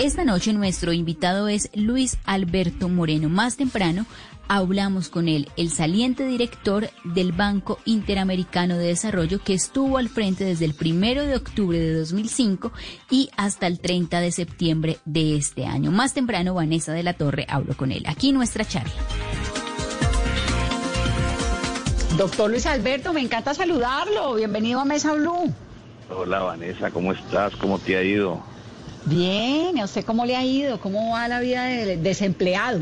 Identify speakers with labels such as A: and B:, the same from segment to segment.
A: Esta noche nuestro invitado es Luis Alberto Moreno. Más temprano hablamos con él, el saliente director del Banco Interamericano de Desarrollo que estuvo al frente desde el primero de octubre de 2005 y hasta el 30 de septiembre de este año. Más temprano Vanessa de la Torre habló con él. Aquí nuestra charla.
B: Doctor Luis Alberto, me encanta saludarlo. Bienvenido a Mesa Blue.
C: Hola Vanessa, ¿cómo estás? ¿Cómo te ha ido?
B: Bien, ¿a usted cómo le ha ido? ¿Cómo va la vida de desempleado?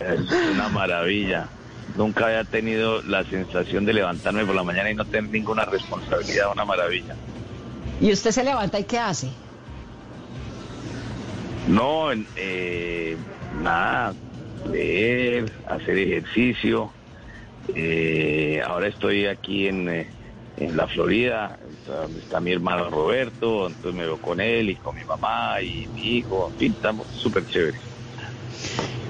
C: Es una maravilla. Nunca había tenido la sensación de levantarme por la mañana y no tener ninguna responsabilidad, una maravilla.
B: ¿Y usted se levanta y qué hace?
C: No, eh, nada, leer, hacer ejercicio. Eh, ahora estoy aquí en, eh, en la Florida, está, está mi hermano Roberto, entonces me veo con él y con mi mamá y mi hijo, en fin, estamos súper chéveres.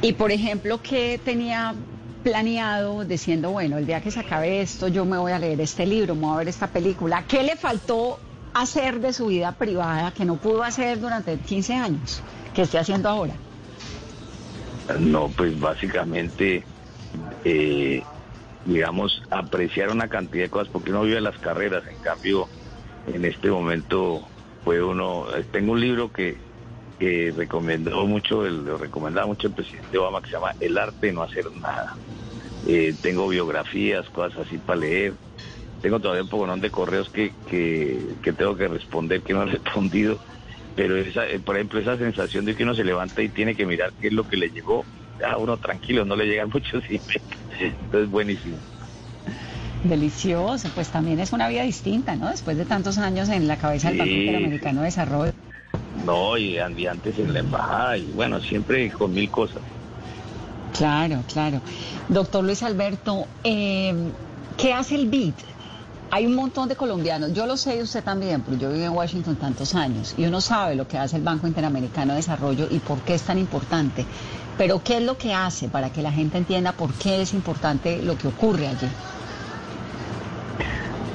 B: Y por ejemplo, ¿qué tenía planeado diciendo, bueno, el día que se acabe esto, yo me voy a leer este libro, me voy a ver esta película? ¿Qué le faltó hacer de su vida privada que no pudo hacer durante 15 años, que esté haciendo ahora?
C: No, pues básicamente, eh, digamos, apreciar una cantidad de cosas, porque uno vive las carreras, en cambio, en este momento, fue uno, tengo un libro que, que recomendó mucho, el, lo recomendaba mucho el presidente Obama, que se llama El arte de no hacer nada. Eh, tengo biografías, cosas así para leer. Tengo todavía un poco de correos que, que, que tengo que responder, que no he respondido. Pero esa, eh, por ejemplo, esa sensación de que uno se levanta y tiene que mirar qué es lo que le llegó, a uno tranquilo, no le llegan muchos emails. Entonces, buenísimo.
B: Delicioso, pues también es una vida distinta, ¿no? Después de tantos años en la cabeza del Banco. Interamericano de Desarrollo.
C: No, y andí antes en la embajada, y bueno, siempre con mil cosas.
B: Claro, claro. Doctor Luis Alberto, eh, ¿qué hace el BID? Hay un montón de colombianos, yo lo sé y usted también, pero yo vivo en Washington tantos años y uno sabe lo que hace el Banco Interamericano de Desarrollo y por qué es tan importante. Pero ¿qué es lo que hace para que la gente entienda por qué es importante lo que ocurre allí?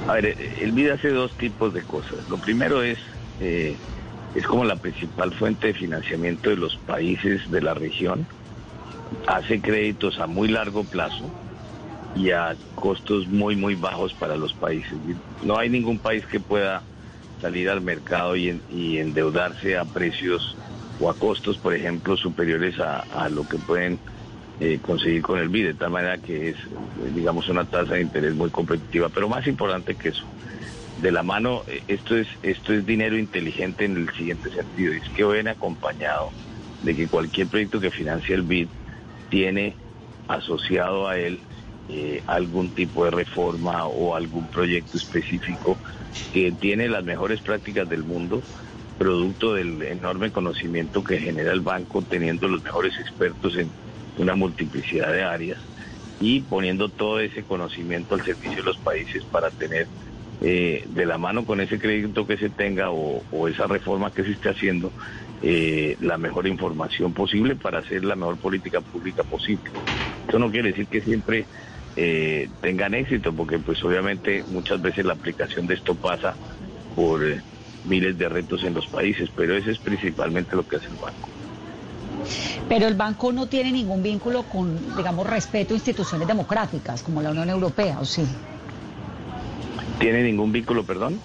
C: A ver, el BID hace dos tipos de cosas. Lo primero es, eh, es como la principal fuente de financiamiento de los países de la región. Hace créditos a muy largo plazo y a costos muy, muy bajos para los países. No hay ningún país que pueda salir al mercado y, en- y endeudarse a precios o a costos, por ejemplo, superiores a, a lo que pueden eh, conseguir con el BID, de tal manera que es, digamos, una tasa de interés muy competitiva. Pero más importante que eso, de la mano, eh, esto es, esto es dinero inteligente en el siguiente sentido, es que viene acompañado de que cualquier proyecto que financie el BID tiene asociado a él eh, algún tipo de reforma o algún proyecto específico que tiene las mejores prácticas del mundo, producto del enorme conocimiento que genera el banco, teniendo los mejores expertos en una multiplicidad de áreas y poniendo todo ese conocimiento al servicio de los países para tener eh, de la mano con ese crédito que se tenga o, esa reforma que se esté haciendo eh, la mejor información posible para hacer la mejor política pública posible. Eso no quiere decir que siempre eh, tengan éxito, porque pues obviamente muchas veces la aplicación de esto pasa por miles de retos en los países, pero eso es principalmente lo que hace el banco.
B: Pero el banco no tiene ningún vínculo con, digamos, respeto a instituciones democráticas como la Unión Europea, ¿o sí?
C: ¿Tiene ningún vínculo, perdón?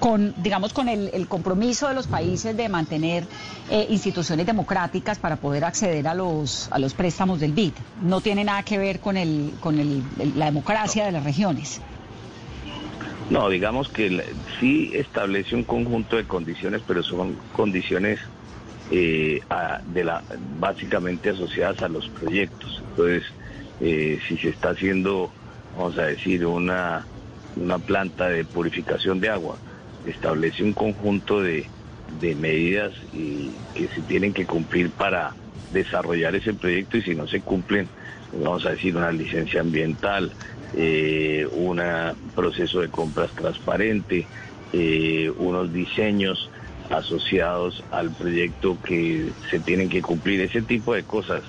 B: con, digamos, con el, el compromiso de los países de mantener eh, instituciones democráticas para poder acceder a los, a los préstamos del BID. No tiene nada que ver con, el, con el, el- la democracia de las regiones.
C: No, digamos que sí establece un conjunto de condiciones, pero son condiciones eh, de la, básicamente asociadas a los proyectos. Entonces, eh, si se está haciendo, vamos a decir, una, una planta de purificación de agua, establece un conjunto de, de medidas y que se tienen que cumplir para desarrollar ese proyecto y si no se cumplen, vamos a decir, una licencia ambiental, eh, un proceso de compras transparente, eh, unos diseños asociados al proyecto que se tienen que cumplir. Ese tipo de cosas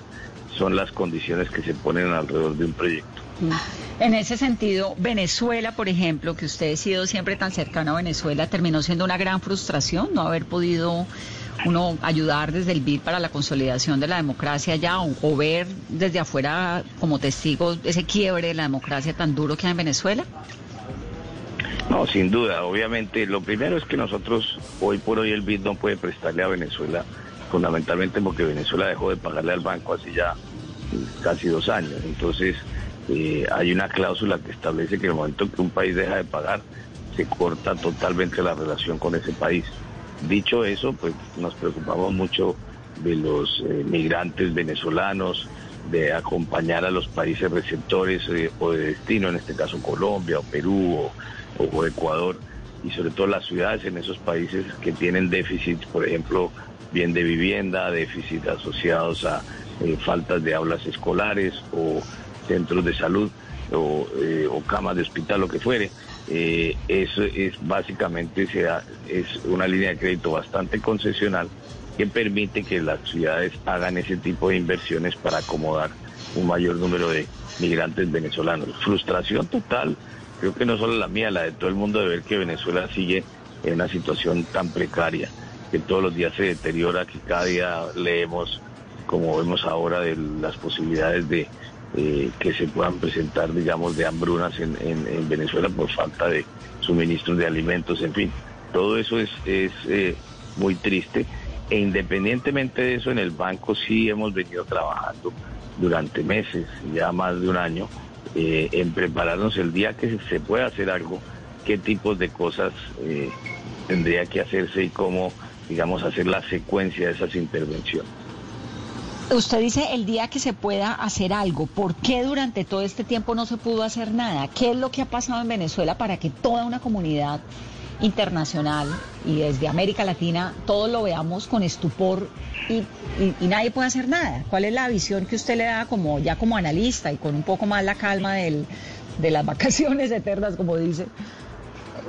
C: son las condiciones que se ponen alrededor de un proyecto.
B: En ese sentido, Venezuela, por ejemplo, que usted ha sido siempre tan cercano a Venezuela, terminó siendo una gran frustración no haber podido uno ayudar desde el BID para la consolidación de la democracia ya o, ver desde afuera como testigo ese quiebre de la democracia tan duro que hay en Venezuela?
C: No, sin duda. Obviamente, lo primero es que nosotros, hoy por hoy, el BID no puede prestarle a Venezuela, fundamentalmente porque Venezuela dejó de pagarle al banco hace ya casi dos años. Entonces, eh, hay una cláusula que establece que en el momento que un país deja de pagar, se corta totalmente la relación con ese país. Dicho eso, pues nos preocupamos mucho de los eh, migrantes venezolanos, de acompañar a los países receptores eh, o de destino, en este caso Colombia o Perú o, Ecuador, y sobre todo las ciudades en esos países que tienen déficits, por ejemplo, bien de vivienda, déficits asociados a eh, faltas de aulas escolares o centros de salud o, o camas de hospital, lo que fuere. Eh, eso es básicamente sea, es una línea de crédito bastante concesional que permite que las ciudades hagan ese tipo de inversiones para acomodar un mayor número de migrantes venezolanos. Frustración total, creo que no solo la mía, la de todo el mundo de ver que Venezuela sigue en una situación tan precaria, que todos los días se deteriora, que cada día leemos, como vemos ahora, de las posibilidades de eh, que se puedan presentar, digamos, de hambrunas en, Venezuela por falta de suministros de alimentos, en fin. Todo eso es, es eh, muy triste. E independientemente de eso, en el banco sí hemos venido trabajando durante meses, ya más de un año, eh, en prepararnos el día que se pueda hacer algo, qué tipos de cosas tendría que hacerse y cómo, digamos, hacer la secuencia de esas intervenciones.
B: Usted dice el día que se pueda hacer algo. ¿Por qué durante todo este tiempo no se pudo hacer nada? ¿Qué es lo que ha pasado en Venezuela para que toda una comunidad internacional y desde América Latina todos lo veamos con estupor y, nadie puede hacer nada? ¿Cuál es la visión que usted le da como ya como analista y con un poco más la calma del, de las vacaciones eternas, como dice,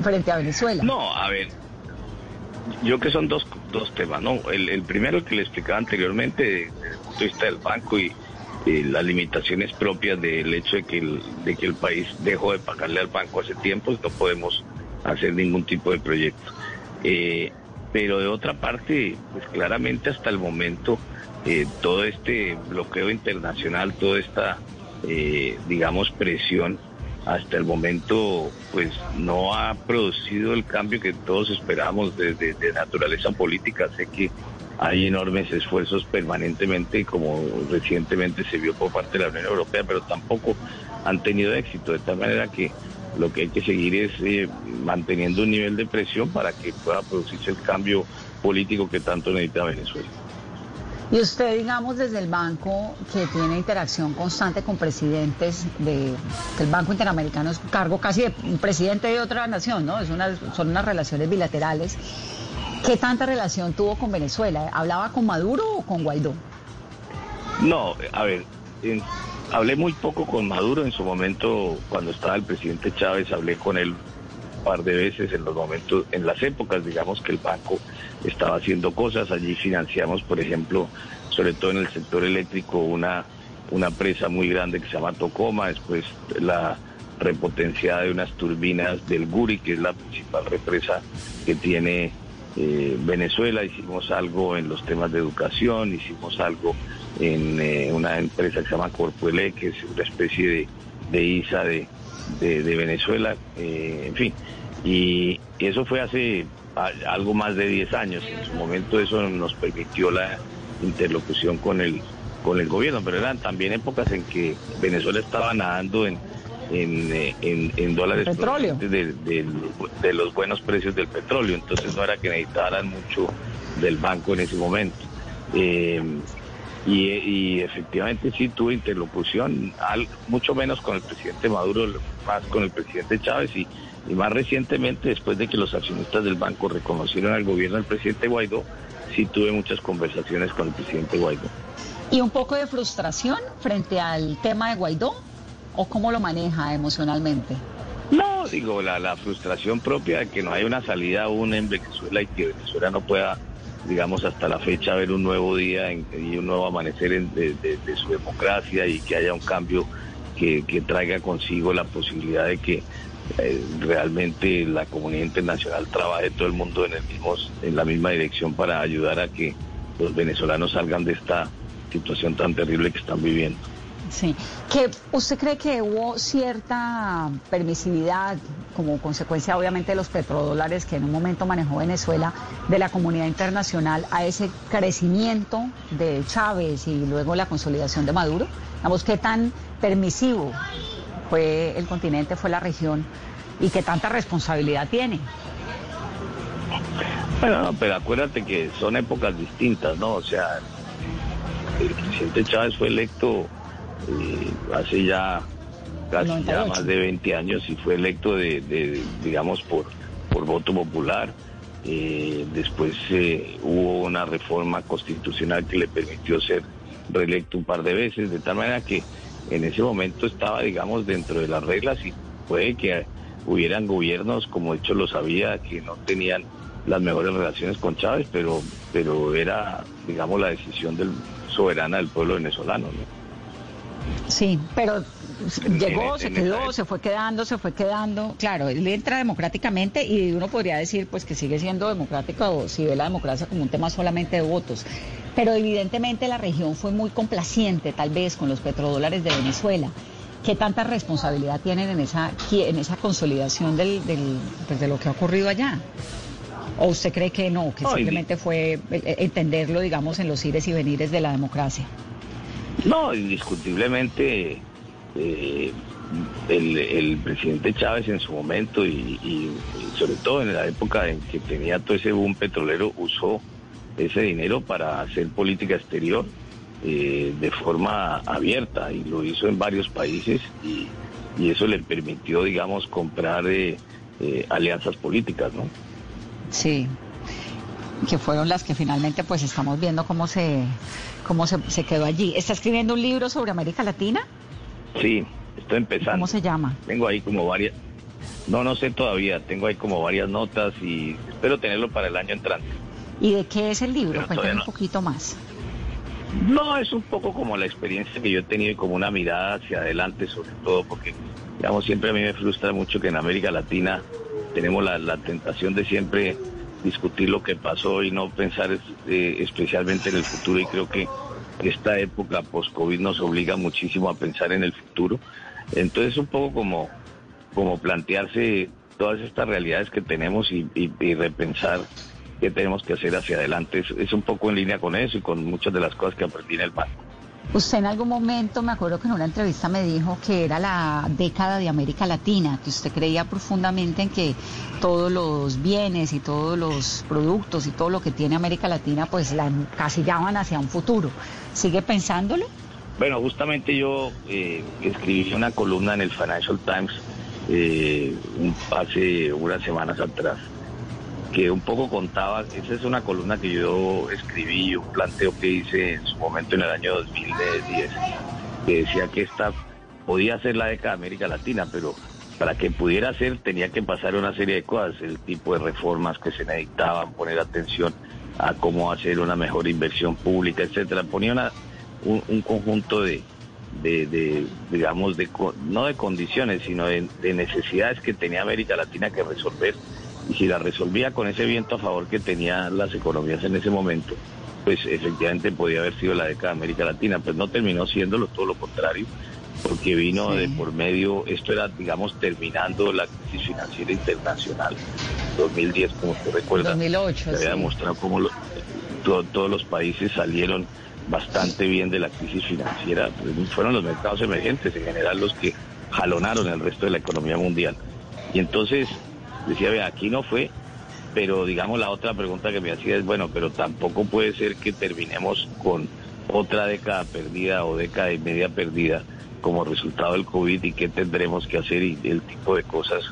B: frente a Venezuela?
C: No, a ver, yo creo que son dos, dos temas, ¿no? El, primero, el que le explicaba anteriormente, desde el punto de vista del banco y, las limitaciones propias del hecho de que, el, de que el país dejó de pagarle al banco hace tiempo, no podemos hacer ningún tipo de proyecto. Eh, pero de otra parte, pues claramente hasta el momento, eh, todo este bloqueo internacional, toda esta, eh, digamos, presión, hasta el momento pues no ha producido el cambio que todos esperamos desde de, naturaleza política. Sé que hay enormes esfuerzos permanentemente, como recientemente se vio por parte de la Unión Europea, pero tampoco han tenido éxito, de tal manera que lo que hay que seguir es eh, manteniendo un nivel de presión para que pueda producirse el cambio político que tanto necesita Venezuela.
B: Y usted, digamos, desde el banco que tiene interacción constante con presidentes de el Banco Interamericano es cargo casi de presidente de otra nación, ¿no? Es una, son unas relaciones bilaterales. ¿Qué tanta relación tuvo con Venezuela? ¿Hablaba con Maduro o con Guaidó?
C: No, a ver, hablé muy poco con Maduro en su momento cuando estaba el presidente Chávez, hablé con él par de veces en los momentos, en las épocas, digamos, que el banco estaba haciendo cosas. Allí financiamos, por ejemplo, sobre todo en el sector eléctrico, una, una presa muy grande que se llama Tocoma, después la repotenciada de unas turbinas del Guri, que es la principal represa que tiene eh, Venezuela. Hicimos algo en los temas de educación, hicimos algo en eh, una empresa que se llama Corpuele, que es una especie de, de ISA de, de, Venezuela, eh, en fin. Y eso fue hace algo más de 10 años. En su momento eso nos permitió la interlocución con el, con el gobierno, pero eran también épocas en que Venezuela estaba nadando en, en, en, dólares
B: petróleo.
C: De, de, los buenos precios del petróleo, entonces no era que necesitaran mucho del banco en ese momento. Eh, Y, efectivamente sí tuve interlocución, mucho menos con el presidente Maduro, más con el presidente Chávez y, y más recientemente, después de que los accionistas del banco reconocieron al gobierno del presidente Guaidó, sí tuve muchas conversaciones con el presidente Guaidó.
B: ¿Y un poco de frustración frente al tema de Guaidó? ¿O cómo lo maneja emocionalmente?
C: No, digo, la, la frustración propia de que no hay una salida aún en Venezuela y que Venezuela no pueda, digamos, hasta la fecha ver un nuevo día y un nuevo amanecer de, su democracia y que haya un cambio que, traiga consigo la posibilidad de que eh, realmente la comunidad internacional trabaje todo el mundo en, el mismo, en la misma dirección para ayudar a que los venezolanos salgan de esta situación tan terrible que están viviendo.
B: Sí, que usted cree que hubo cierta permisividad como consecuencia obviamente de los petrodólares que en un momento manejó Venezuela de la comunidad internacional a ese crecimiento de Chávez y luego la consolidación de Maduro. Vamos, qué tan permisivo fue el continente, fue la región y qué tanta responsabilidad tiene.
C: Bueno, pero acuérdate que son épocas distintas, ¿no? O sea, el presidente Chávez fue electo eh, hace ya casi ya más de 20 años y fue electo de, digamos, por, por voto popular. Eh, después eh, hubo una reforma constitucional que le permitió ser reelecto un par de veces, de tal manera que en ese momento estaba, digamos, dentro de las reglas y puede que hubieran gobiernos, como de hecho lo sabía, que no tenían las mejores relaciones con Chávez, pero, pero era, digamos, la decisión del, soberana del pueblo venezolano. ¿no?
B: Sí, pero llegó, se quedó, se fue quedando, se fue quedando. Claro, él entra democráticamente y uno podría decir pues que sigue siendo democrático o si ve la democracia como un tema solamente de votos. Pero evidentemente la región fue muy complaciente tal vez con los petrodólares de Venezuela. ¿Qué tanta responsabilidad tienen en esa, en esa consolidación del, pues, de lo que ha ocurrido allá? ¿O usted cree que no, que simplemente fue eh, eh, entenderlo, digamos, en los ires y venires de la democracia?
C: No, indiscutiblemente eh, el, presidente Chávez en su momento y, sobre todo en la época en que tenía todo ese boom petrolero usó ese dinero para hacer política exterior eh, de forma abierta y lo hizo en varios países y, eso le permitió, digamos, comprar eh, alianzas políticas, ¿no?
B: Sí, que fueron las que finalmente pues estamos viendo cómo se cómo se, quedó allí. ¿Está escribiendo un libro sobre América Latina?
C: Sí, estoy empezando.
B: ¿Cómo se llama?
C: Tengo ahí como varias... No, no sé todavía. Tengo ahí como varias notas y espero tenerlo para el año entrante.
B: ¿Y de qué es el libro? Cuéntame un poquito más.
C: No, es un poco como la experiencia que yo he tenido y como una mirada hacia adelante sobre todo, porque, digamos, siempre a mí me frustra mucho que en América Latina tenemos la, la tentación de siempre discutir lo que pasó y no pensar eh, especialmente en el futuro y creo que esta época post-COVID nos obliga muchísimo a pensar en el futuro. Entonces un poco como, como plantearse todas estas realidades que tenemos y, repensar qué tenemos que hacer hacia adelante. Es, un poco en línea con eso y con muchas de las cosas que aprendí en el banco.
B: Usted en algún momento, me acuerdo que en una entrevista me dijo que era la década de América Latina, que usted creía profundamente en que todos los bienes y todos los productos y todo lo que tiene América Latina pues la encasillaban hacia un futuro. ¿Sigue pensándolo?
C: Bueno, justamente yo eh, escribí una columna en el Financial Times eh, hace unas semanas atrás que un poco contaba, esa es una columna que yo escribí, un planteo que hice en su momento en el año 2010, que decía que esta podía ser la década de América Latina, pero para que pudiera ser tenía que pasar una serie de cosas, el tipo de reformas que se necesitaban, poner atención a cómo hacer una mejor inversión pública, etcétera. Ponía un, conjunto de, de, digamos, de, no de condiciones, sino de necesidades que tenía América Latina que resolver y si la resolvía con ese viento a favor que tenían las economías en ese momento, pues efectivamente podía haber sido la década de América Latina, pues no terminó siéndolo, todo lo contrario, porque vino de por medio, esto era, digamos, terminando la crisis financiera internacional, 2010, como usted recuerda.
B: 2008,
C: se había demostrado cómo todos los países salieron bastante bien de la crisis financiera, pues, fueron los mercados emergentes en general los que jalonaron el resto de la economía mundial. Y entonces decía, ve, aquí no fue, pero digamos la otra pregunta que me hacía es, bueno, pero tampoco puede ser que terminemos con otra década perdida o década y media perdida como resultado del COVID y qué tendremos que hacer y el tipo de cosas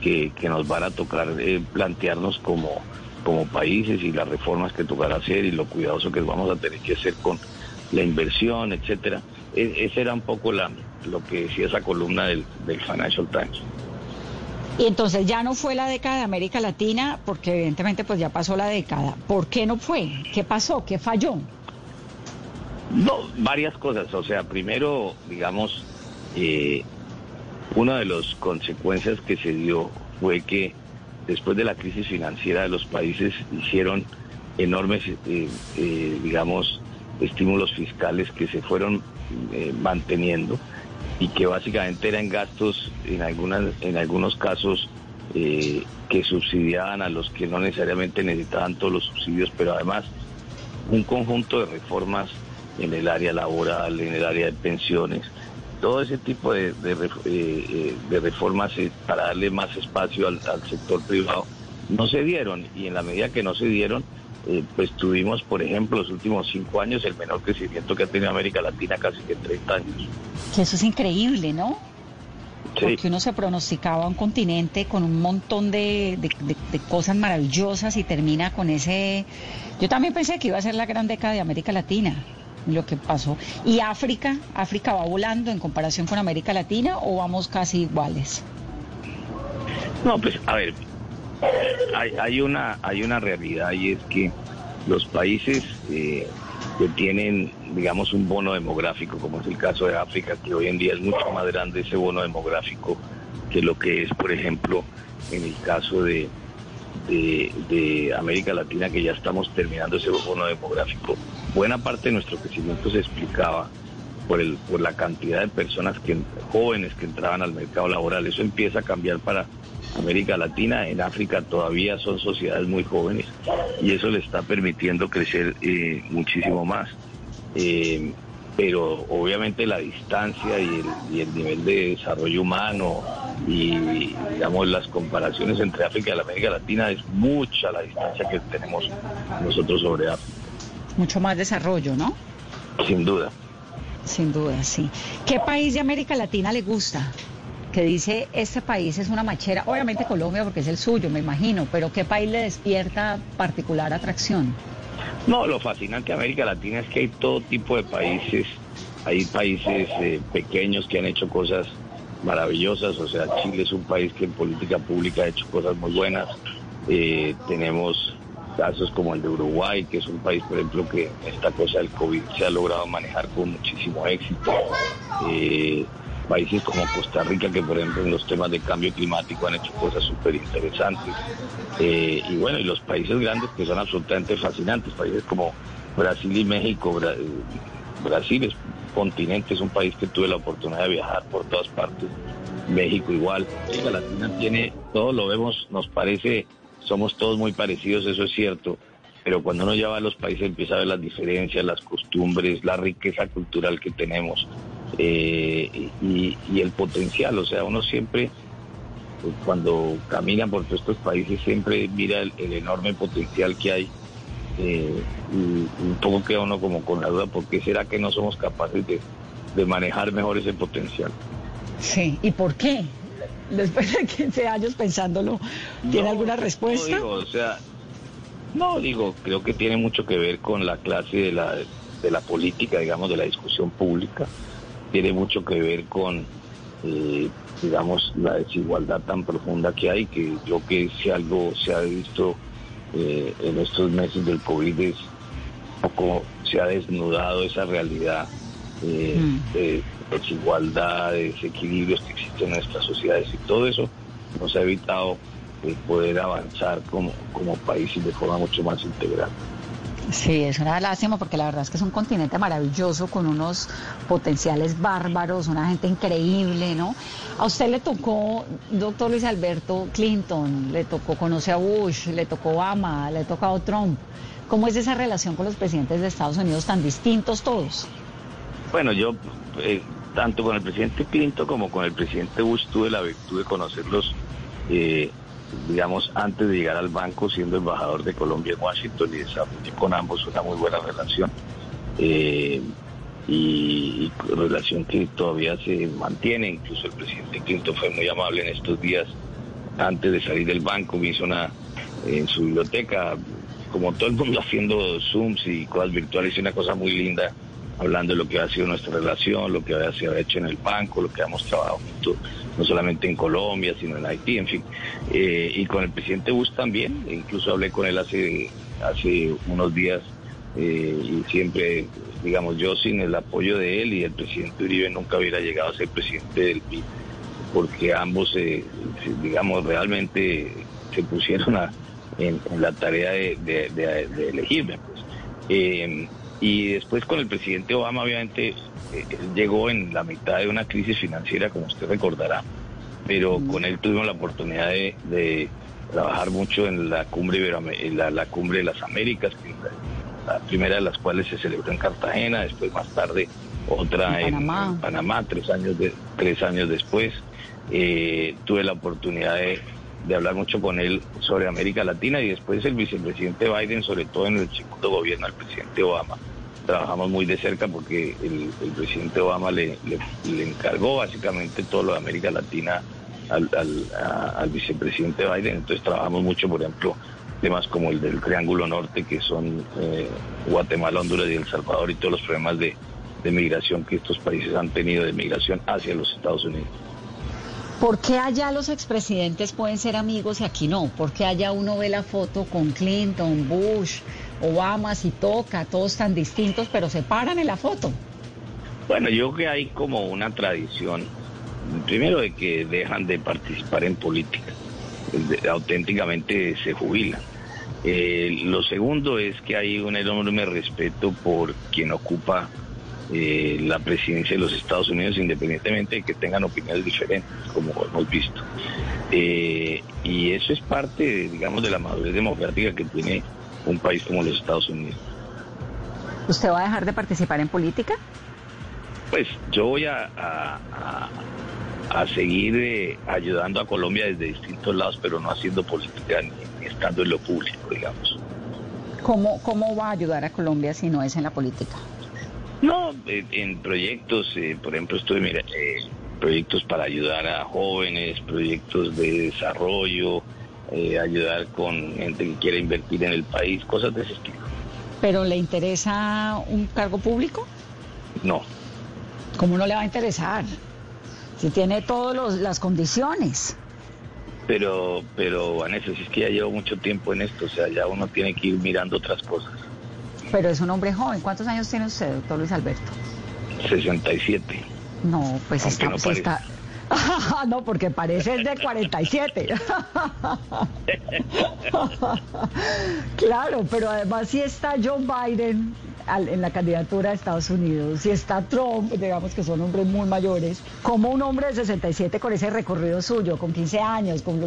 C: que, nos van a tocar eh, plantearnos como, como países y las reformas que tocará hacer y lo cuidadoso que vamos a tener que hacer con la inversión, etcétera. E, ese era un poco la, lo que decía esa columna del, del Financial Times.
B: Y entonces ya no fue la década de América Latina, porque evidentemente pues ya pasó la década. ¿Por qué no fue? ¿Qué pasó? ¿Qué falló?
C: No, varias cosas. O sea, primero, digamos, eh, una de las consecuencias que se dio fue que después de la crisis financiera los países hicieron enormes, eh, eh, digamos, estímulos fiscales que se fueron manteniendo y que básicamente eran gastos en, algunas, en algunos casos eh, que subsidiaban a los que no necesariamente necesitaban todos los subsidios, pero además un conjunto de reformas en el área laboral, en el área de pensiones, todo ese tipo de, de, eh, eh, reformas para darle más espacio al sector privado no se dieron y en la medida que no se dieron, eh, pues tuvimos, por ejemplo, los últimos cinco años el menor crecimiento que ha tenido América Latina casi que en 30 años.
B: Que eso es increíble, ¿no? Porque uno se pronosticaba un continente con un montón de, cosas maravillosas y termina con ese... Yo también pensé que iba a ser la gran década de América Latina, lo que pasó. ¿Y África? ¿África va volando en comparación con América Latina o vamos casi iguales?
C: No, pues a ver, hay, una, hay una realidad y es que los países eh, que tienen, digamos, un bono demográfico, como es el caso de África, que hoy en día es mucho más grande ese bono demográfico que lo que es, por ejemplo, en el caso de, de, América Latina, que ya estamos terminando ese bono demográfico. Buena parte de nuestro crecimiento se explicaba por, el, por la cantidad de personas que, jóvenes que entraban al mercado laboral. Eso empieza a cambiar para América Latina, en África todavía son sociedades muy jóvenes y eso le está permitiendo crecer eh, muchísimo más. Eh, pero obviamente la distancia y el, nivel de desarrollo humano y digamos las comparaciones entre África y la América Latina es mucha la distancia que tenemos nosotros sobre África.
B: Mucho más desarrollo, ¿no?
C: Sin duda.
B: Sin duda, sí. ¿Qué país de América Latina le gusta? Que dice este país es una machera, obviamente Colombia porque es el suyo, me imagino, pero ¿qué país le despierta particular atracción?
C: No, lo fascinante de América Latina es que hay todo tipo de países, hay países eh, pequeños que han hecho cosas maravillosas, o sea, Chile es un país que en política pública ha hecho cosas muy buenas, eh, tenemos casos como el de Uruguay, que es un país, por ejemplo, que esta cosa del COVID se ha logrado manejar con muchísimo éxito. Eh, países como Costa Rica, que por ejemplo en los temas de cambio climático han hecho cosas súper interesantes. Eh, y bueno, y los países grandes que son absolutamente fascinantes, países como Brasil y México. Brasil es continente, es un país que tuve la oportunidad de viajar por todas partes. México igual. La Latina tiene, todo lo vemos, nos parece, somos todos muy parecidos, eso es cierto pero cuando uno ya va a los países empieza a ver las diferencias, las costumbres, la riqueza cultural que tenemos. Eh, y, el potencial. O sea, uno siempre, pues, cuando camina por todos estos países, siempre mira el, enorme potencial que hay. Eh, y, un poco queda uno como con la duda, ¿por qué será que no somos capaces de, manejar mejor ese potencial?
B: Sí, ¿y por qué? Después de 15 años pensándolo, ¿tiene alguna respuesta?
C: No, o sea, no, digo, creo que tiene mucho que ver con la clase de la, de la política, digamos, de la discusión pública tiene mucho que ver con, eh, digamos, la desigualdad tan profunda que hay, que yo que si algo se ha visto eh, en estos meses del COVID es poco se ha desnudado esa realidad eh, mm. de desigualdad, de desequilibrios que existen en nuestras sociedades y todo eso nos ha evitado poder avanzar como, como país y de forma mucho más integral.
B: Sí, es una lástima porque la verdad es que es un continente maravilloso con unos potenciales bárbaros, una gente increíble, ¿no? A usted le tocó, doctor Luis Alberto Clinton, le tocó, conoce a Bush, le tocó Obama, le tocó a Trump. ¿Cómo es esa relación con los presidentes de Estados Unidos tan distintos todos?
C: Bueno, yo eh, tanto con el presidente Clinton como con el presidente Bush tuve la virtud de conocerlos. Eh, digamos, antes de llegar al banco, siendo embajador de Colombia en Washington y desarrollé con ambos una muy buena relación. eh, y, relación que todavía se mantiene. Incluso el presidente Clinton fue muy amable en estos días. Antes de salir del banco, me hizo una en su biblioteca, como todo el mundo haciendo Zooms y cosas virtuales, y una cosa muy linda, hablando de lo que ha sido nuestra relación, lo que se ha hecho en el banco, lo que hemos trabajado no solamente en Colombia, sino en Haití, en fin. Eh, y con el presidente Bush también, incluso hablé con él hace, hace unos días eh, y siempre, digamos, yo sin el apoyo de él y el presidente Uribe nunca hubiera llegado a ser presidente del PIB, porque ambos, eh, digamos, realmente se pusieron en, la tarea de, elegirme. Pues. Eh, y después con el presidente Obama, obviamente, llegó en la mitad de una crisis financiera, como usted recordará, pero con él tuvimos la oportunidad de, trabajar mucho en la cumbre, en la, cumbre de las Américas, la primera de las cuales se celebró en Cartagena, después más tarde otra en Panamá, tres, años de, tres años después. Eh, tuve la oportunidad de, hablar mucho con él sobre América Latina y después el vicepresidente Biden, sobre todo en el segundo gobierno del presidente Obama. Trabajamos muy de cerca porque el, presidente Obama le, encargó básicamente todo lo de América Latina al, al vicepresidente Biden, entonces trabajamos mucho, por ejemplo, temas como el del Triángulo Norte, que son eh, Guatemala, Honduras y El Salvador, y todos los problemas de, migración que estos países han tenido de migración hacia los Estados Unidos.
B: ¿Por qué allá los expresidentes pueden ser amigos y aquí no? ¿Por qué allá uno ve la foto con Clinton, Bush, Obama, si toca, todos tan distintos, pero se paran en la foto?
C: Bueno, yo creo que hay como una tradición, primero de que dejan de participar en política auténticamente se jubilan. Eh, lo segundo es que hay un enorme respeto por quien ocupa eh, la presidencia de los Estados Unidos, independientemente de que tengan opiniones diferentes, como hemos visto. Eh, y eso es parte, digamos, de la madurez democrática que tiene un país como los Estados Unidos.
B: ¿Usted va a dejar de participar en política?
C: Pues yo voy a, a seguir eh, ayudando a Colombia desde distintos lados, pero no haciendo política ni, estando en lo público, digamos.
B: ¿Cómo, ¿Cómo va a ayudar a Colombia si no es en la política?
C: No, en, proyectos, eh, por ejemplo, estoy, mira, eh, proyectos para ayudar a jóvenes, proyectos de desarrollo, ayudar con gente que quiere invertir en el país, cosas de ese estilo.
B: ¿Pero le interesa un cargo público?
C: No.
B: ¿Cómo no le va a interesar? si tiene todas las condiciones.
C: Pero, pero Vanessa, si es que ya llevo mucho tiempo en esto, o sea, ya uno tiene que ir mirando otras cosas.
B: Pero es un hombre joven. ¿Cuántos años tiene usted, doctor Luis Alberto?
C: 67.
B: No, pues está, no, está... no, porque parece de 47. claro, pero además si está Joe Biden en la candidatura de Estados Unidos, si está Trump, digamos que son hombres muy mayores, como un hombre de 67 con ese recorrido suyo, con 15 años, con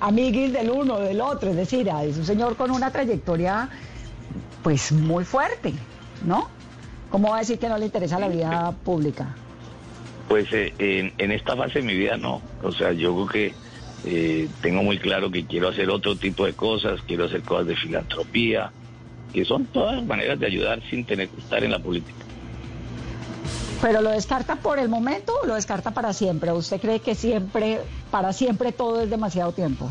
B: amiguis del uno, del otro, es decir, es un señor con una trayectoria pues muy fuerte, ¿no? ¿Cómo va a decir que no le interesa la vida pública?
C: Pues eh, en, esta fase de mi vida no, o sea, yo creo que eh, tengo muy claro que quiero hacer otro tipo de cosas, quiero hacer cosas de filantropía, que son todas maneras de ayudar sin tener que estar en la política.
B: ¿Pero lo descarta por el momento o lo descarta para siempre? ¿Usted cree que siempre, para siempre todo es demasiado tiempo?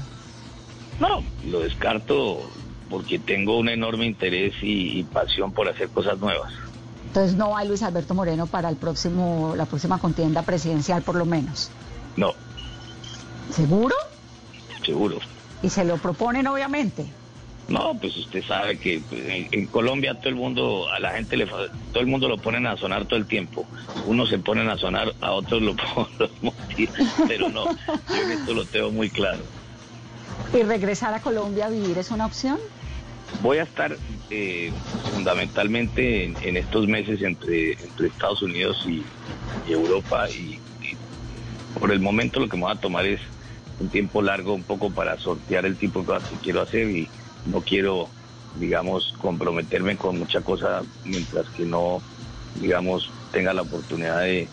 C: No, lo descarto porque tengo un enorme interés y, pasión por hacer cosas nuevas.
B: Entonces no hay Luis Alberto Moreno para el próximo, la próxima contienda presidencial por lo menos.
C: No.
B: ¿Seguro?
C: Seguro.
B: Y se lo proponen obviamente.
C: No, pues usted sabe que pues, en, Colombia todo el mundo, a la gente le, todo el mundo lo ponen a sonar todo el tiempo. Unos se ponen a sonar, a otros lo ponen, pero no, yo en esto lo tengo muy claro.
B: ¿Y regresar a Colombia a vivir es una opción?
C: Voy a estar eh, fundamentalmente en, estos meses entre, entre Estados Unidos y, Europa y, por el momento lo que me voy a tomar es un tiempo largo un poco para sortear el tipo de cosas que quiero hacer y no quiero, digamos, comprometerme con mucha cosa mientras que no, digamos, tenga la oportunidad de,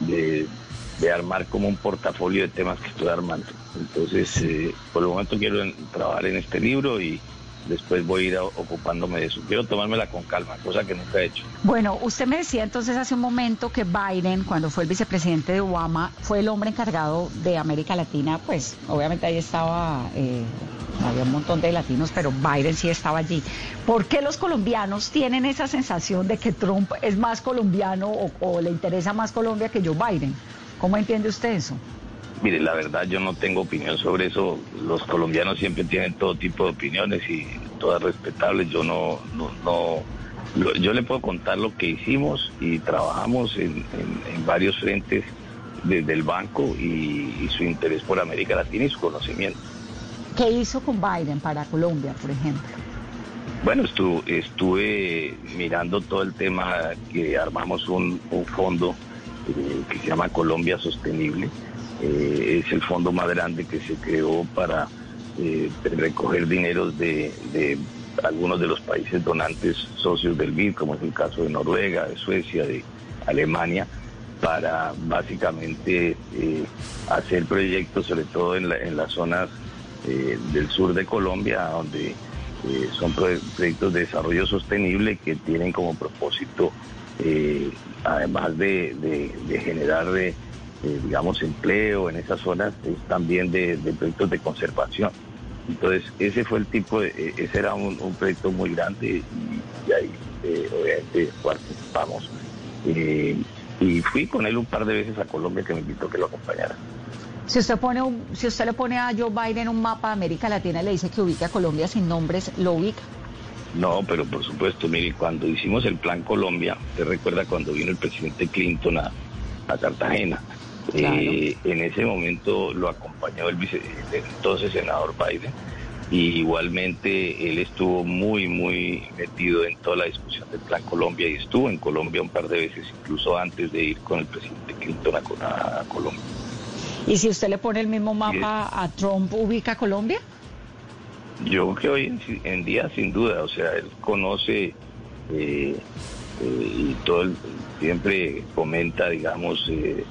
C: de, armar como un portafolio de temas que estoy armando. Entonces, eh, por el momento quiero trabajar en este libro y, después voy a ir ocupándome de eso. Quiero tomármela con calma, cosa que nunca he hecho.
B: Bueno, usted me decía entonces hace un momento que Biden, cuando fue el vicepresidente de Obama, fue el hombre encargado de América Latina, pues obviamente ahí estaba, eh, había un montón de latinos, pero Biden sí estaba allí. ¿Por qué los colombianos tienen esa sensación de que Trump es más colombiano o, le interesa más Colombia que Joe Biden? ¿Cómo entiende usted eso?
C: Mire, la verdad yo no tengo opinión sobre eso. Los colombianos siempre tienen todo tipo de opiniones y todas respetables. Yo no, no, yo le puedo contar lo que hicimos y trabajamos en, varios frentes desde el banco y, su interés por América Latina y su conocimiento.
B: ¿Qué hizo con Biden para Colombia, por ejemplo?
C: Bueno, estuve, mirando todo el tema que armamos un, fondo eh, que se llama Colombia Sostenible eh, es el fondo más grande que se creó para eh, recoger dinero de, algunos de los países donantes socios del BID, como es el caso de Noruega, de Suecia, de Alemania, para básicamente eh, hacer proyectos, sobre todo en, las zonas del sur de Colombia, donde son proyectos de desarrollo sostenible que tienen como propósito, además de, de generar eh, digamos, empleo en esas zonas, es también de, proyectos de conservación. Entonces, ese fue el tipo de, eh, ese era un, proyecto muy grande y, ahí eh, obviamente participamos. y fui con él un par de veces a Colombia que me invitó que lo acompañara.
B: Si usted pone si usted le pone a Joe Biden un mapa de América Latina y le dice que ubica a Colombia sin nombres, ¿lo ubica?
C: No, pero por supuesto, mire, cuando hicimos el Plan Colombia, usted recuerda cuando vino el presidente Clinton a, a Cartagena, eh, en ese momento lo acompañó el, vice, entonces senador Biden y igualmente él estuvo muy, muy metido en toda la discusión del Plan Colombia y estuvo en Colombia un par de veces, incluso antes de ir con el presidente Clinton a, Colombia.
B: ¿Y si usted le pone el mismo mapa a Trump, ubica Colombia?
C: Yo creo que hoy en, día, sin duda, o sea, él conoce eh, eh, y todo el, siempre comenta, digamos, eh,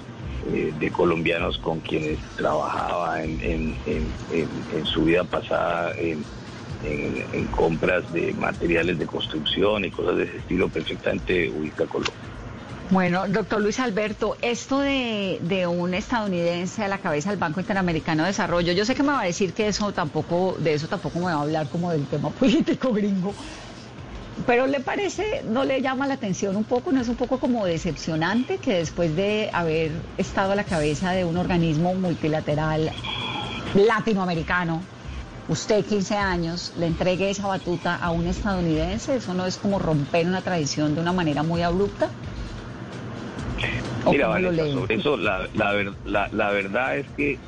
C: eh, de colombianos con quienes trabajaba en, su vida pasada en, compras de materiales de construcción y cosas de ese estilo, perfectamente ubica Colombia.
B: Bueno, doctor Luis Alberto, esto de, de, un estadounidense a la cabeza del Banco Interamericano de Desarrollo, yo sé que me va a decir que eso tampoco, de eso tampoco me va a hablar como del tema político gringo, pero ¿le parece, no le llama la atención un poco, no es un poco como decepcionante que después de haber estado a la cabeza de un organismo multilateral latinoamericano, usted 15 años, le entregue esa batuta a un estadounidense? ¿Eso no es como romper una tradición de una manera muy abrupta?
C: Mira, sobre eso la, la verdad es que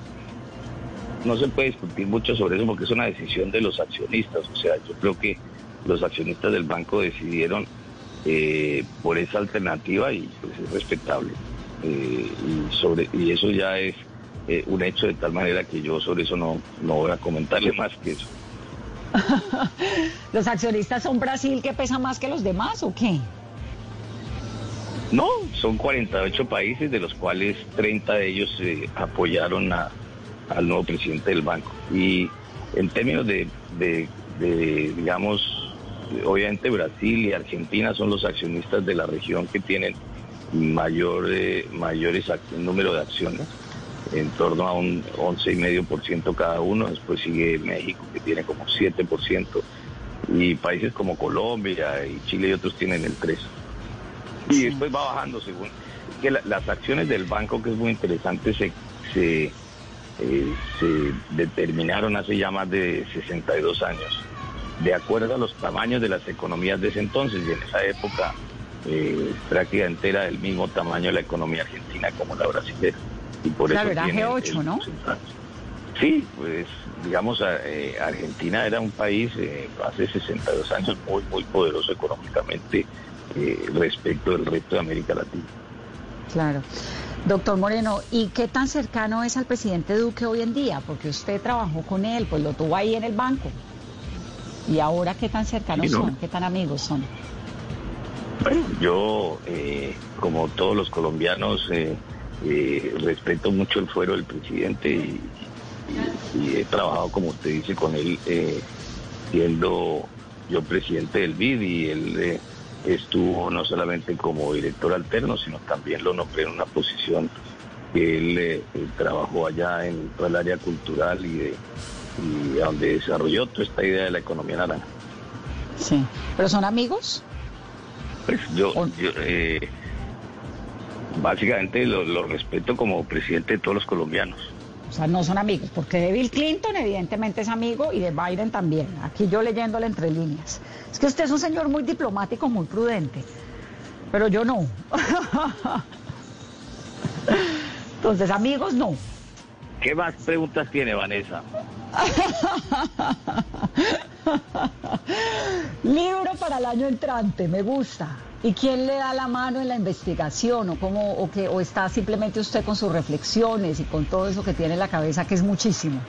C: no se puede discutir mucho sobre eso porque es una decisión de los accionistas. O sea, yo creo que los accionistas del banco decidieron eh, por esa alternativa y pues es respetable. Eh, y, sobre, y eso ya es eh, un hecho de tal manera que yo sobre eso no, no voy a comentarle más que eso.
B: ¿Los accionistas son Brasil que pesa más que los demás o qué?
C: No, son 48 países, de los cuales 30 de ellos apoyaron a, al nuevo presidente del banco. Y en términos de, de digamos, obviamente Brasil y Argentina son los accionistas de la región que tienen mayor, eh, mayores número de acciones, en torno a un 11,5% cada uno, después sigue México que tiene como 7%, y países como Colombia y Chile y otros tienen el 3%. Y después va bajando según que las acciones del banco, que es muy interesante, se, se, eh, se determinaron hace ya más de 62 años de acuerdo a los tamaños de las economías de ese entonces. Y en esa época eh, prácticamente era del mismo tamaño la economía argentina como la brasileña. Y por
B: claro, era G8, ¿no?
C: Sí, pues digamos, eh, Argentina era un país eh, hace 62 años muy, muy poderoso económicamente respecto del resto de América Latina.
B: Claro. Doctor Moreno, ¿y qué tan cercano es al presidente Duque hoy en día? Porque usted trabajó con él, pues lo tuvo ahí en el banco. ¿Y ahora qué tan cercanos son? ¿Qué tan amigos son?
C: Bueno, yo, eh, como todos los colombianos, eh, eh, respeto mucho el fuero del presidente y, he trabajado, como usted dice, con él siendo yo presidente del BID y él eh, estuvo no solamente como director alterno, sino también lo nombré en una posición que él eh, trabajó allá en todo el área cultural y, de, y donde desarrolló toda esta idea de la economía naranja.
B: Sí, pero son amigos.
C: Pues yo, yo eh, básicamente lo, lo respeto como presidente de todos los colombianos.
B: O sea, no son amigos, porque de Bill Clinton evidentemente es amigo y de Biden también. Aquí yo leyéndole entre líneas. Es que usted es un señor muy diplomático, muy prudente, pero yo no. Entonces, amigos, no.
C: ¿Qué más preguntas tiene Vanessa?
B: Libro para el año entrante, me gusta. ¿Y quién le da la mano en la investigación? ¿O, cómo, o, que, o está simplemente usted con sus reflexiones y con todo eso que tiene en la cabeza, que es muchísimo?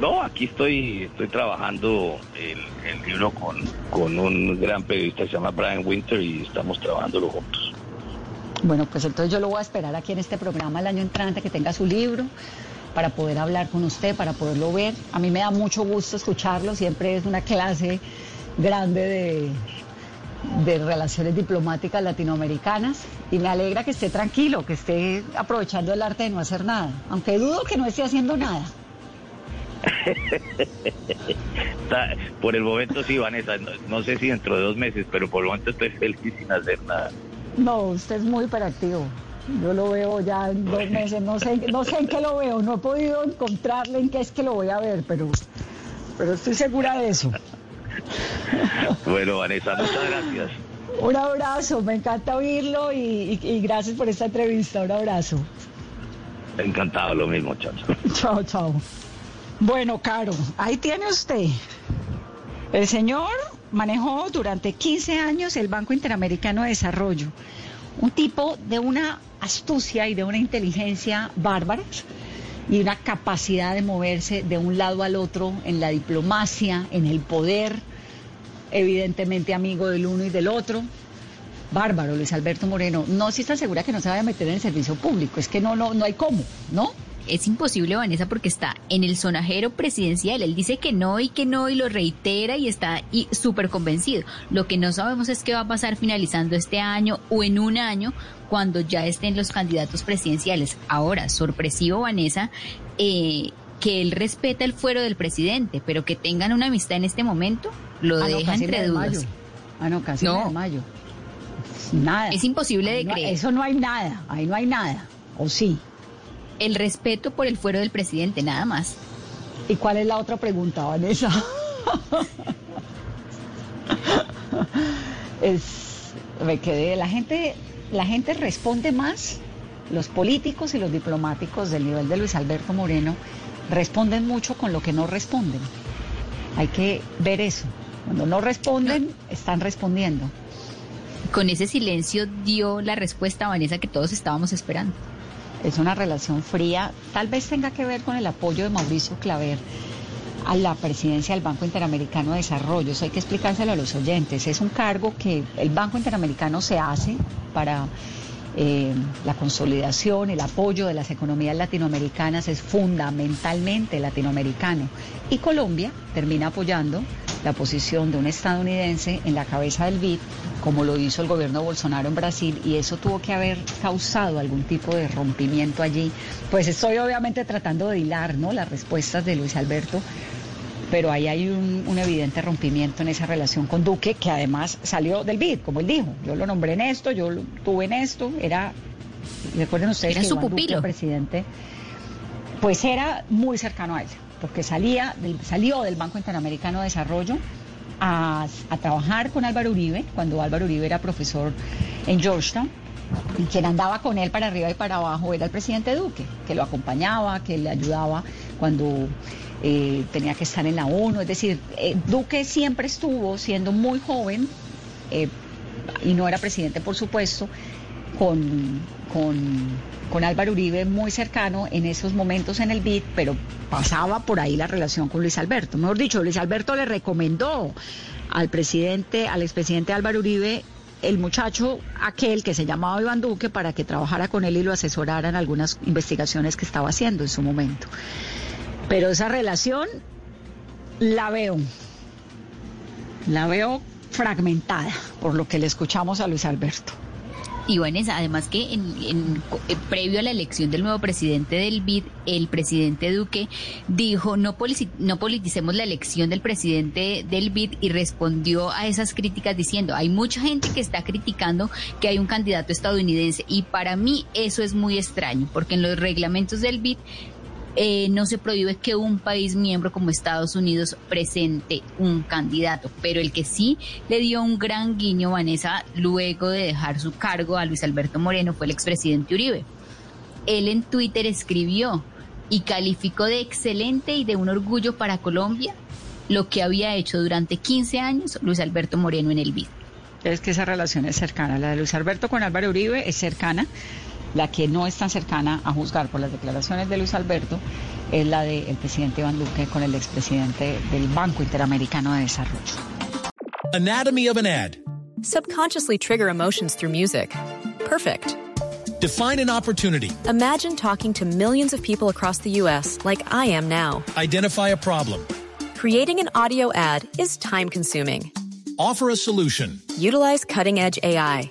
C: No, aquí estoy, estoy trabajando el, el libro con, con un gran periodista que se llama Brian Winter y estamos trabajándolo juntos.
B: Bueno, pues entonces yo lo voy a esperar aquí en este programa el año entrante que tenga su libro para poder hablar con usted, para poderlo ver. A mí me da mucho gusto escucharlo, siempre es una clase grande de, relaciones diplomáticas latinoamericanas y me alegra que esté tranquilo, que esté aprovechando el arte de no hacer nada, aunque dudo que no esté haciendo nada.
C: por el momento sí, Vanessa, no, no, sé si dentro de dos meses, pero por el momento estoy feliz sin hacer nada.
B: No, usted es muy hiperactivo. Yo lo veo ya en dos meses, no sé, no sé en qué lo veo, no he podido encontrarle en qué es que lo voy a ver, pero, pero estoy segura de eso.
C: Bueno, Vanessa, muchas gracias.
B: Un abrazo, me encanta oírlo y, y, y gracias por esta entrevista, un abrazo.
C: Encantado, lo mismo, chao.
B: Chao, chao. Bueno, Caro, ahí tiene usted. El señor manejó durante 15 años el Banco Interamericano de Desarrollo. Un tipo de una astucia y de una inteligencia bárbaras y una capacidad de moverse de un lado al otro en la diplomacia, en el poder, evidentemente amigo del uno y del otro. Bárbaro, Luis Alberto Moreno. No, si está segura que no se vaya a meter en el servicio público, es que no, no, no hay cómo, ¿no?
A: Es imposible, Vanessa, porque está en el sonajero presidencial. Él dice que no y que no y lo reitera y está súper convencido. Lo que no sabemos es qué va a pasar finalizando este año o en un año cuando ya estén los candidatos presidenciales. Ahora, sorpresivo, Vanessa, eh, que él respeta el fuero del presidente, pero que tengan una amistad en este momento, lo
B: ah, no,
A: deja entre dudas.
B: Mayo. Ah, no, casi no. de mayo. Nada.
A: Es imposible de
B: no,
A: creer.
B: Eso no hay nada, ahí no hay nada. ¿O sí?
A: El respeto por el fuero del presidente, nada más.
B: ¿Y cuál es la otra pregunta, Vanessa? es, me quedé, la gente, la gente responde más, los políticos y los diplomáticos del nivel de Luis Alberto Moreno responden mucho con lo que no responden. Hay que ver eso. Cuando no responden, están respondiendo.
A: Con ese silencio dio la respuesta, Vanessa, que todos estábamos esperando
B: es una relación fría, tal vez tenga que ver con el apoyo de Mauricio Claver a la presidencia del Banco Interamericano de Desarrollo. Eso hay que explicárselo a los oyentes. Es un cargo que el Banco Interamericano se hace para eh, la consolidación, el apoyo de las economías latinoamericanas es fundamentalmente latinoamericano. Y Colombia termina apoyando la posición de un estadounidense en la cabeza del BID, como lo hizo el gobierno Bolsonaro en Brasil, y eso tuvo que haber causado algún tipo de rompimiento allí. Pues estoy obviamente tratando de hilar ¿no? las respuestas de Luis Alberto, pero ahí hay un, un, evidente rompimiento en esa relación con Duque, que además salió del BID, como él dijo. Yo lo nombré en esto, yo lo tuve en esto, era, recuerden ustedes
A: era
B: que
A: su
B: Iván
A: pupilo.
B: Duque, presidente, pues era muy cercano a él porque salía del, salió del Banco Interamericano de Desarrollo a, a, trabajar con Álvaro Uribe, cuando Álvaro Uribe era profesor en Georgetown, y quien andaba con él para arriba y para abajo era el presidente Duque, que lo acompañaba, que le ayudaba cuando eh, tenía que estar en la ONU. Es decir, eh, Duque siempre estuvo siendo muy joven, eh, y no era presidente, por supuesto, con, con, con, Álvaro Uribe muy cercano en esos momentos en el BID, pero pasaba por ahí la relación con Luis Alberto. Mejor dicho, Luis Alberto le recomendó al presidente, al expresidente Álvaro Uribe, el muchacho aquel que se llamaba Iván Duque para que trabajara con él y lo asesorara en algunas investigaciones que estaba haciendo en su momento. Pero esa relación la veo, La veo fragmentada por lo que le escuchamos a Luis Alberto.
A: Y además que en, eh, previo a la elección del nuevo presidente del BID, el presidente Duque dijo no politicemos la elección del presidente del BID y respondió a esas críticas diciendo hay mucha gente que está criticando que hay un candidato estadounidense y para mí eso es muy extraño porque en los reglamentos del BID eh, no se prohíbe que un país miembro como Estados Unidos presente un candidato, pero el que sí le dio un gran guiño, Vanessa, luego de dejar su cargo a Luis Alberto Moreno fue el expresidente Uribe. Él en Twitter escribió y calificó de excelente y de un orgullo para Colombia lo que había hecho durante 15 años Luis Alberto Moreno en el BID.
B: Es que esa relación es cercana, la de Luis Alberto con Álvaro Uribe es cercana la que no es tan cercana a juzgar por las declaraciones de Luis Alberto es la del presidente Iván Duque con el expresidente del Banco Interamericano de Desarrollo.
D: Anatomy of an ad.
E: Subconsciously trigger emotions through music. Perfect.
D: Define an opportunity.
E: Imagine talking to millions of people across the U.S. like I am now.
D: Identify a problem.
E: Creating an audio ad is time consuming.
D: Offer a solution.
E: Utilize cutting edge AI